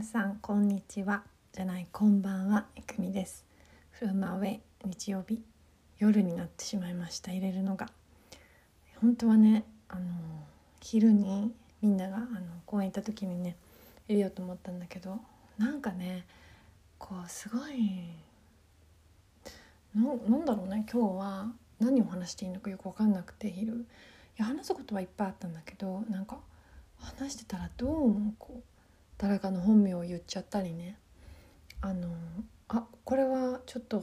皆さんこんにちは。じゃないこんばんは。いくみです。フルマウェイ日曜日夜になってしまいました。入れるのが。本当はねあの昼にみんながあの公園行った時にね入れようと思ったんだけどなんかねこうすごいななんだろうね今日は何を話していいのかよく分かんなくて昼。いや話すことはいっぱいあったんだけどなんか話してたらどうもこう。誰かの本名を言っちゃったりね。あのあこれはちょっと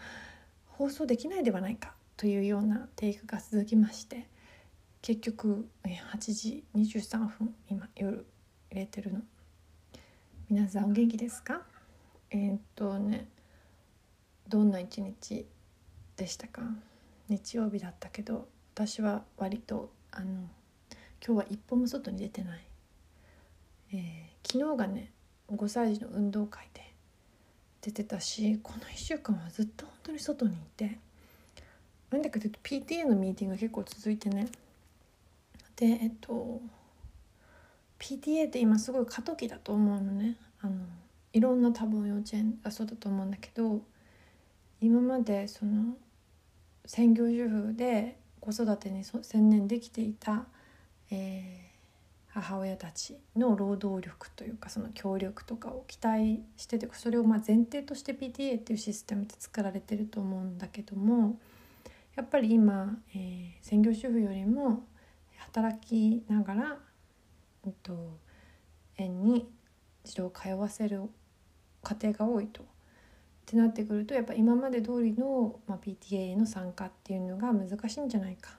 放送できないではないかというようなテイクが続きまして結局8時23分今夜入れてるの。皆さんお元気ですか？えー、っとねどんな一日でしたか？日曜日だったけど私は割とあの今日は一歩も外に出てない、えー、昨日がね5歳児の運動会で出てたしこの1週間はずっと本当に外にいてなんだかというと PTA のミーティングが結構続いてね。でえっと PTA って今すごい過渡期だと思うのね。あのいろんな多分幼稚園がそうだと思うんだけど今までその専業主婦で子育てに専念できていた、えー、母親たちの労働力というかその協力とかを期待しててそれをまあ前提として PTA っていうシステムって作られてると思うんだけどもやっぱり今、えー、専業主婦よりも働きながら、えっと、園に児童を通わせる家庭が多いと。ってなってくるとやっぱ今まで通りの、まあ、PTA への参加っていうのが難しいんじゃないか、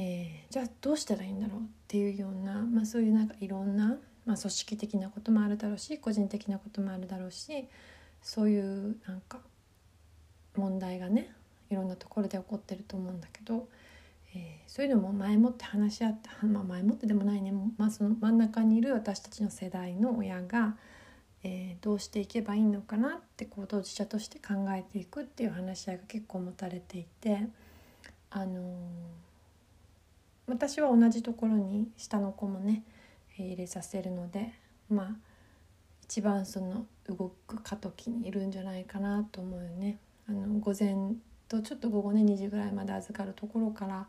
えー、じゃあどうしたらいいんだろうっていうような、まあ、そういうなんかいろんな、まあ、組織的なこともあるだろうし個人的なこともあるだろうしそういうなんか問題がねいろんなところで起こってると思うんだけど、えー、そういうのも前もって話し合って、まあ、前もってでもないね、まあ、その真ん中にいる私たちの世代の親がえー、どうしていけばいいのかなってこう当事者として考えていくっていう話し合いが結構持たれていて、あのー、私は同じところに下の子もね、入れさせるのでまあ一番その動く過渡期にいるんじゃないかなと思うよね。あの午前とちょっと午後ね2時ぐらいまで預かるところから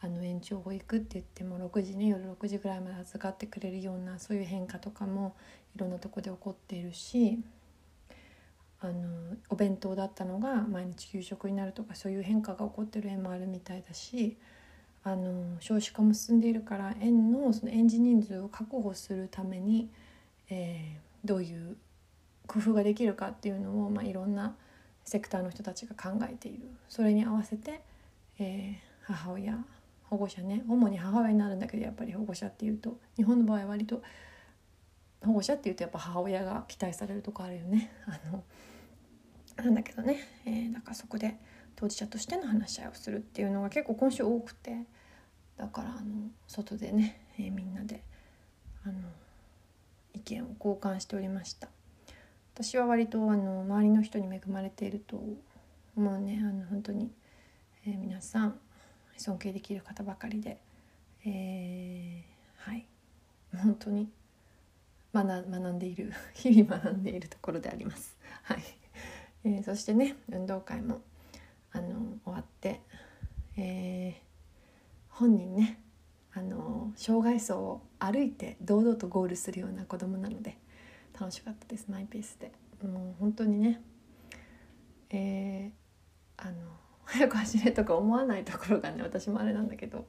あの延長保育って言っても6時ね夜6時ぐらいまで預かってくれるようなそういう変化とかもいろんなとこで起こっているしあのお弁当だったのが毎日給食になるとかそういう変化が起こってる園もあるみたいだしあの少子化も進んでいるから園のその園児人数を確保するために、えー、どういう工夫ができるかっていうのを、まあ、いろんなセクターの人たちが考えているそれに合わせて、えー、母親保護者ね主に母親になるんだけどやっぱり保護者っていうと日本の場合割と保護者っていうとやっぱ母親が期待されるとこあるよね。あのなんだけどね、えー、だからそこで当事者としての話し合いをするっていうのが結構今週多くてだからあの外でね、えー、みんなであの意見を交換しておりました。私は割とあの周りの人に恵まれていると思うね。あの本当に、えー、皆さん尊敬できる方ばかりで、えー、はい。本当に学学んでいる 日々学んでいるところであります。はい、えー、そしてね運動会もあの終わって、えー、本人ねあの障害走を歩いて堂々とゴールするような子供なので楽しかったですマイペースで。もう本当にね、えー、あの早く走れとか思わないところがね私もあれなんだけど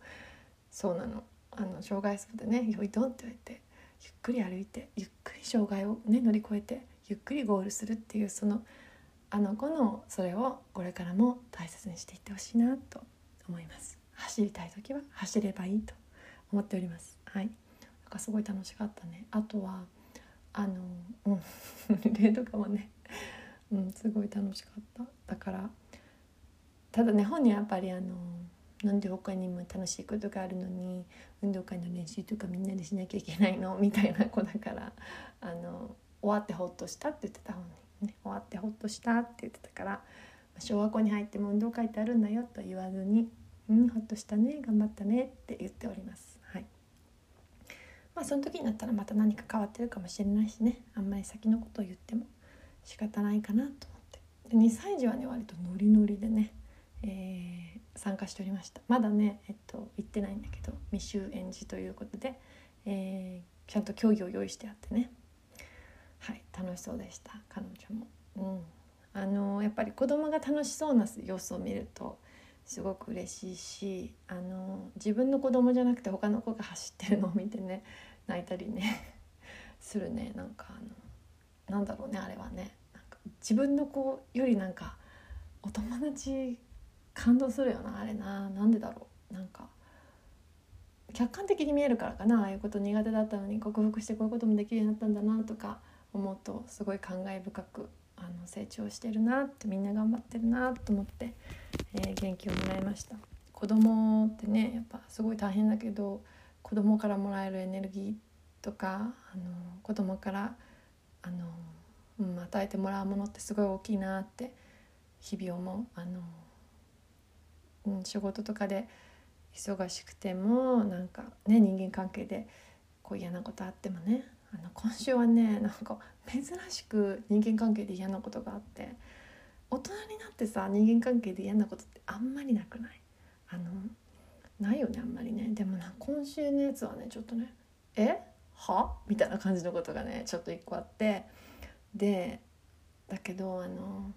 そうなの。あの障害走でね「よいどん」って言われてゆっくり歩いてゆっくり障害を、ね、乗り越えてゆっくりゴールするっていうそのあの子のそれをこれからも大切にしていってほしいなと思います。走りたい時は走ればいいと思っております。はい。なんかすごい楽しかったね。あとはあのうん。リ レーとかもね。うんすごい楽しかった。だからただね本人はやっぱりあのなんで他にも楽しいことがあるのに運動会の練習とかみんなでしなきゃいけないの？みたいな子だからあの終わってほっとしたって言ってた本人。ね終わってほっとしたって言ってたから小学校に入っても運動会ってあるんだよと言わずに「うんほっとしたね頑張ったね」って言っております。はい。まあその時になったらまた何か変わってるかもしれないしねあんまり先のことを言っても仕方ないかなと思って。で2歳児はね割とノリノリでね、えー、参加しておりました。まだねえっと行ってないんだけど未就園児ということで、えー、ちゃんと競技を用意してあってね。はい楽しそうでした彼女も。うん。あのやっぱり子供が楽しそうな様子を見るとすごく嬉しいしあの自分の子供じゃなくて他の子が走ってるのを見てね泣いたりね するね。なんかあのなんだろうねあれはね。なんか自分の子よりなんかお友達感動するよなあれな。なんでだろう。なんか客観的に見えるからかな。ああいうこと苦手だったのに克服してこういうこともできるようになったんだなとか。思うとすごい感慨深くあの成長してるなってみんな頑張ってるなと思って、えー、元気をもらいました。子供ってねやっぱすごい大変だけど子供からもらえるエネルギーとかあの子供からあの、うん、与えてもらうものってすごい大きいなって日々思う。あの、うん、仕事とかで忙しくてもなんかね人間関係でこう嫌なことあってもねあの今週はねなんか珍しく人間関係で嫌なことがあって大人になってさ人間関係で嫌なことってあんまりなくない？あのないよねあんまりね。でもな今週のやつはねちょっとね「え？は?」みたいな感じのことがねちょっと一個あって。でだけどあの、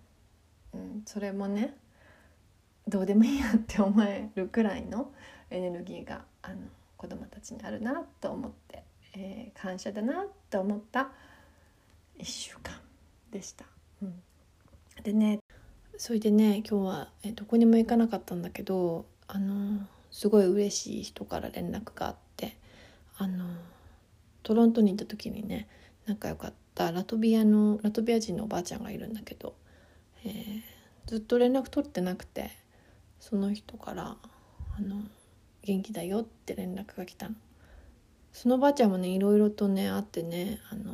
うん、それもねどうでもいいやって思えるくらいのエネルギーがあの子供たちにあるなと思って。えー、感謝だなと思った1週間でした。うん、でねそれでね今日は、えー、どこにも行かなかったんだけどあのすごい嬉しい人から連絡があってあのトロントに行った時にね仲良かったラトビアのラトビア人のおばあちゃんがいるんだけど、えー、ずっと連絡取ってなくてその人からあの「元気だよ」って連絡が来たの。そのばあちゃんもねいろいろとねあってねあの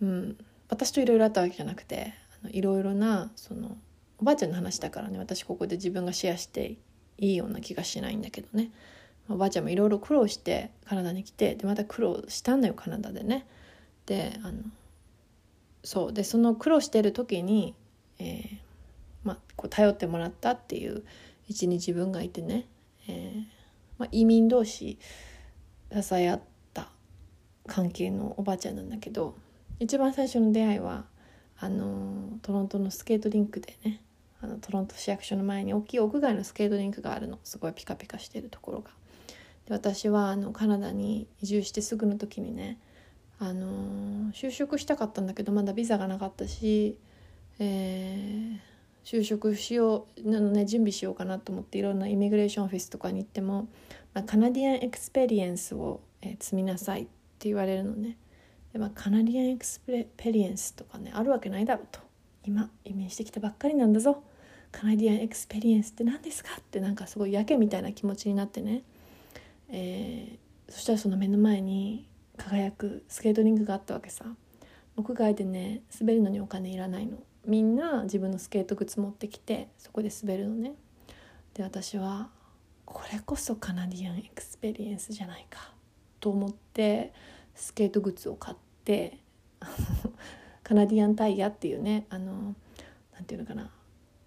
うん私といろいろあったわけじゃなくていろいろなそのおばあちゃんの話だからね私ここで自分がシェアしていいような気がしないんだけどねおばあちゃんもいろいろ苦労してカナダに来てでまた苦労したんだよカナダでね。であのそうでその苦労してる時に、えーまあ、こう頼ってもらったっていう位置に自分がいてね、えーまあ、移民同士支え合った関係のおばあちゃんなんだけど一番最初の出会いはあのトロントのスケートリンクでねあのトロント市役所の前に大きい屋外のスケートリンクがあるのすごいピカピカしてるところが。で私はあのカナダに移住してすぐの時にねあの就職したかったんだけどまだビザがなかったし、えー、就職しようなのね準備しようかなと思っていろんな immigration office とかに行ってもまあ、 Canadian experience を、え、積みなさいって言われるのね。で、まあ、 Canadian experience とかねあるわけないだろうと。今移民してきたばっかりなんだぞ Canadian experience って何ですかってなんかすごいやけみたいな気持ちになってね、えー、そしたらその目の前に輝くスケートリングがあったわけさ。屋外でね滑るのにお金いらないの。みんな自分のスケート靴持ってきてそこで滑るのね。で私はこれこそ Canadian Experience じゃないかと思ってスケート靴を買って Canadian Tire っていうねあのなんていうのかな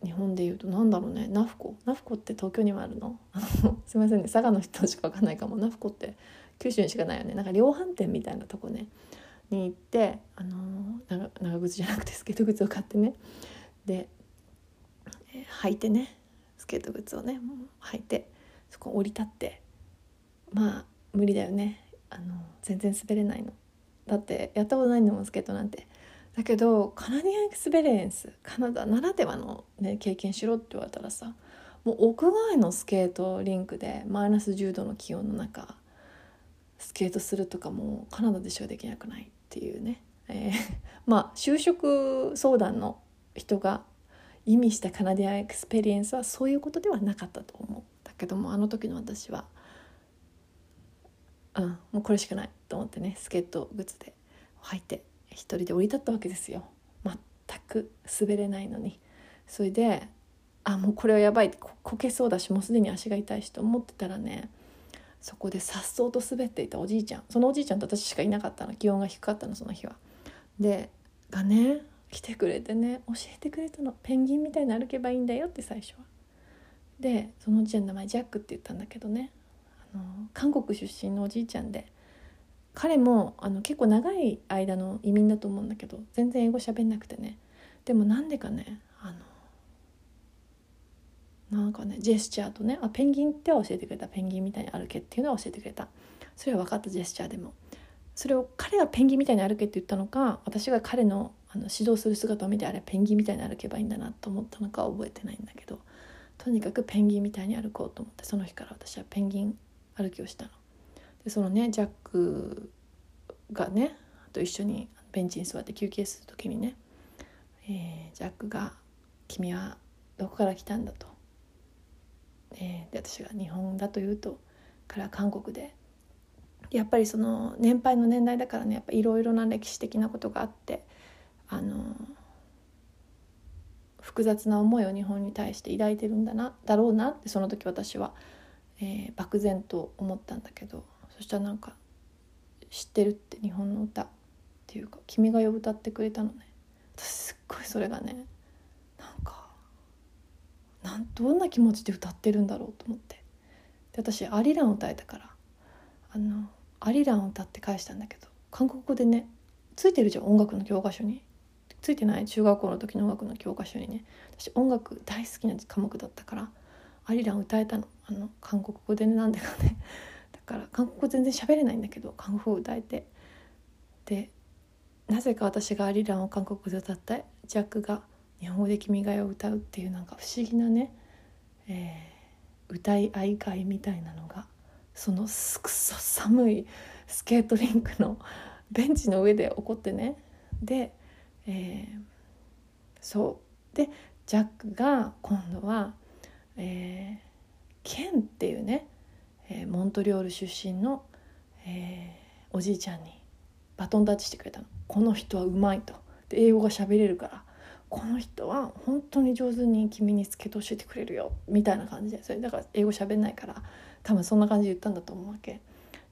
日本でいうとなんだろうねナフコ。ナフコって東京にもあるの？すいませんね佐賀の人しか分かんないかも。ナフコって九州にしかないよね。なんか量販店みたいなとこね。に行ってあの長長靴じゃなくてスケート靴を買ってね。で、えー、履いてね。スケート靴をね履いてそこ降り立って。まあ無理だよね。あの全然滑れないの。だってやったことないんだもんスケートなんて。だけどカナディアンスペリエンスカナダならではの、ね、経験しろって言われたらさもう屋外のスケートリンクでマイナス10度の気温の中スケートするとかもカナダでしかできなくない？っていうね、えー、まあ就職相談の人が意味した Canadian Experience はそういうことではなかったと思う。だ。けどもあの時の私はうんもうこれしかないと思ってねスケート靴で履いて一人で降り立ったわけですよ。全く滑れないのに。それであもうこれはやばい。こけそうだしもうすでに足が痛いしと思ってたらねそこでさっそうと滑っていたおじいちゃんそのおじいちゃんと私しかいなかったの気温が低かったのその日は。でがね来てくれてね教えてくれたのペンギンみたいに歩けばいいんだよって最初は。でそのおじいちゃんの名前ジャックって言ったんだけどねあの韓国出身のおじいちゃんで彼もあの結構長い間の移民だと思うんだけど全然英語喋んなくてねでもなんでかねなんかねジェスチャーとねあペンギンって教えてくれたペンギンみたいに歩けっていうのは教えてくれた。それは分かったジェスチャーでも。それを彼がペンギンみたいに歩けって言ったのか私が彼のあの指導する姿を見てあれペンギンみたいに歩けばいいんだなと思ったのかは覚えてないんだけどとにかくペンギンみたいに歩こうと思ってその日から私はペンギン歩きをしたの。でそのねジャックがねと一緒にベンチに座って休憩する時にね、えー、ジャックが「君はどこから来たんだと」えー、で私が日本だと言うと彼は韓国でやっぱりその年配の年代だからねやっぱいろいろな歴史的なことがあってあの複雑な思いを日本に対して抱いてるんだなだろうなってその時私は、えー、漠然と思ったんだけどそしたらなんか「知ってる?」って日本の歌っていうか「君が代」歌ってくれたのね私すっごいそれがねどんな気持ちで歌ってるんだろうと思って。で私アリランを歌えたからあのアリランを歌って返したんだけど韓国語でねついてるじゃん音楽の教科書に。ついてない？中学校の時の音楽の教科書にね。私音楽大好きな科目だったからアリラン歌えたの。あの韓国語でねなんでかね。だから韓国語全然喋れないんだけど韓国語歌えて。でなぜか私がアリランを韓国語で歌った？ジャックが日本語で「君が代」を歌うっていうなんか不思議なね、えー、歌い合い会みたいなのがそのすくそ寒いスケートリンクのベンチの上で起こってね。で、えー、そう。でジャックが今度は、えー、ケンっていうね、えー、モントリオール出身の、えー、おじいちゃんにバトンタッチしてくれたの。この人はうまいと。で英語が喋れるから。この人は本当に上手に君にスケート教えてくれるよみたいな感じでそれだから英語喋んないから多分そんな感じで言ったんだと思うわけ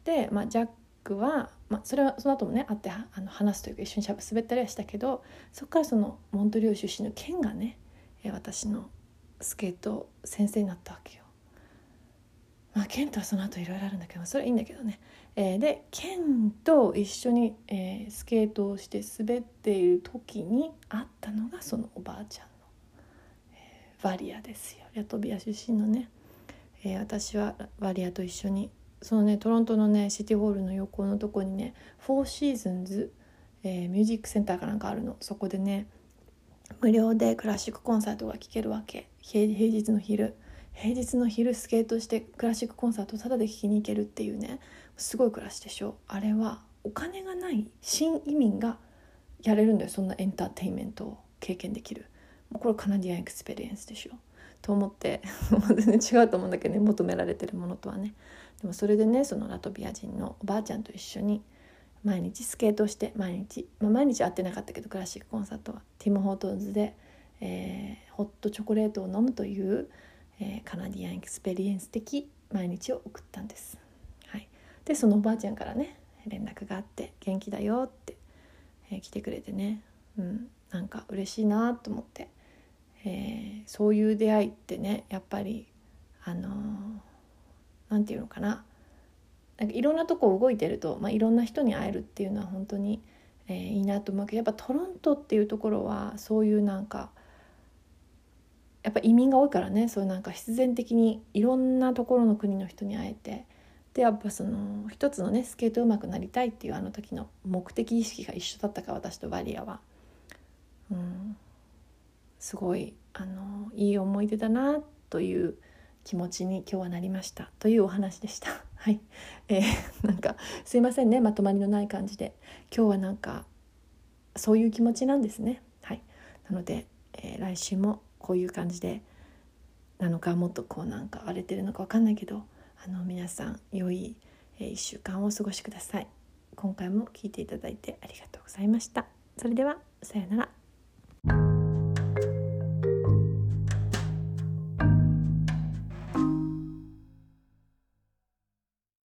で、まあ、ジャックは、まあ、それはその後もね会ってあの話すというか一緒にしゃべ滑ったりはしたけどそこからそのモントリオ出身のケンがね私のスケート先生になったわけよ。まあ、ケンとはその後いろいろあるんだけどそれはいいんだけどね、えー、でケンと一緒に、えー、スケートをして滑っている時に会ったのがそのおばあちゃんの、えー、バリアですよ。ラトビア出身のね、えー、私はバリアと一緒にそのねトロントのね City Hall の横のとこにね Four Seasons、えー、 Music Centre かなんかあるの。そこでね無料でクラシックコンサートが聴けるわけ。平日の昼。平日の昼スケートしてクラシックコンサートをタダで聴きに行けるっていうねすごい暮らしでしょ。あれはお金がない新移民がやれるんだよそんなエンターテインメントを経験できる。これ Canadian Experience でしょ。と思って全然違うと思うんだけどね求められてるものとはね。でもそれでねそのラトビア人のおばあちゃんと一緒に毎日スケートして毎日、まあ、毎日会ってなかったけどクラシックコンサートは。ティム・ホートンズで、えー、ホットチョコレートを飲むという、えー、 Canadian Experience 的毎日を送ったんです。はい、でそのおばあちゃんからね連絡があって「元気だよ」って、えー、来てくれてね、うん、なんか嬉しいなと思って、えー、そういう出会いってねやっぱりあの何て言うのかな。なんかいろんなとこ動いてると、まあ、いろんな人に会えるっていうのは本当に、えー、いいなと思うけどやっぱトロントっていうところはそういうなんかやっぱ移民が多いからね。そういうなんか必然的にいろんなところの国の人に会えて。でやっぱその一つのねスケート上手くなりたいっていうあの時の目的意識が一緒だったか私とバリアは。うん、すごいあのいい思い出だなという気持ちに今日はなりました。というお話でした。はい、えー、なんかすいませんね。まとまりのない感じで。今日はなんかそういう気持ちなんですね。はい、なので、えー、来週もこういう感じでなのかもっとこうなんか荒れてるのか分かんないけどあの皆さん良い、え1週間をお過ごしください。今回も聞いていただいてありがとうございました。それではさようなら。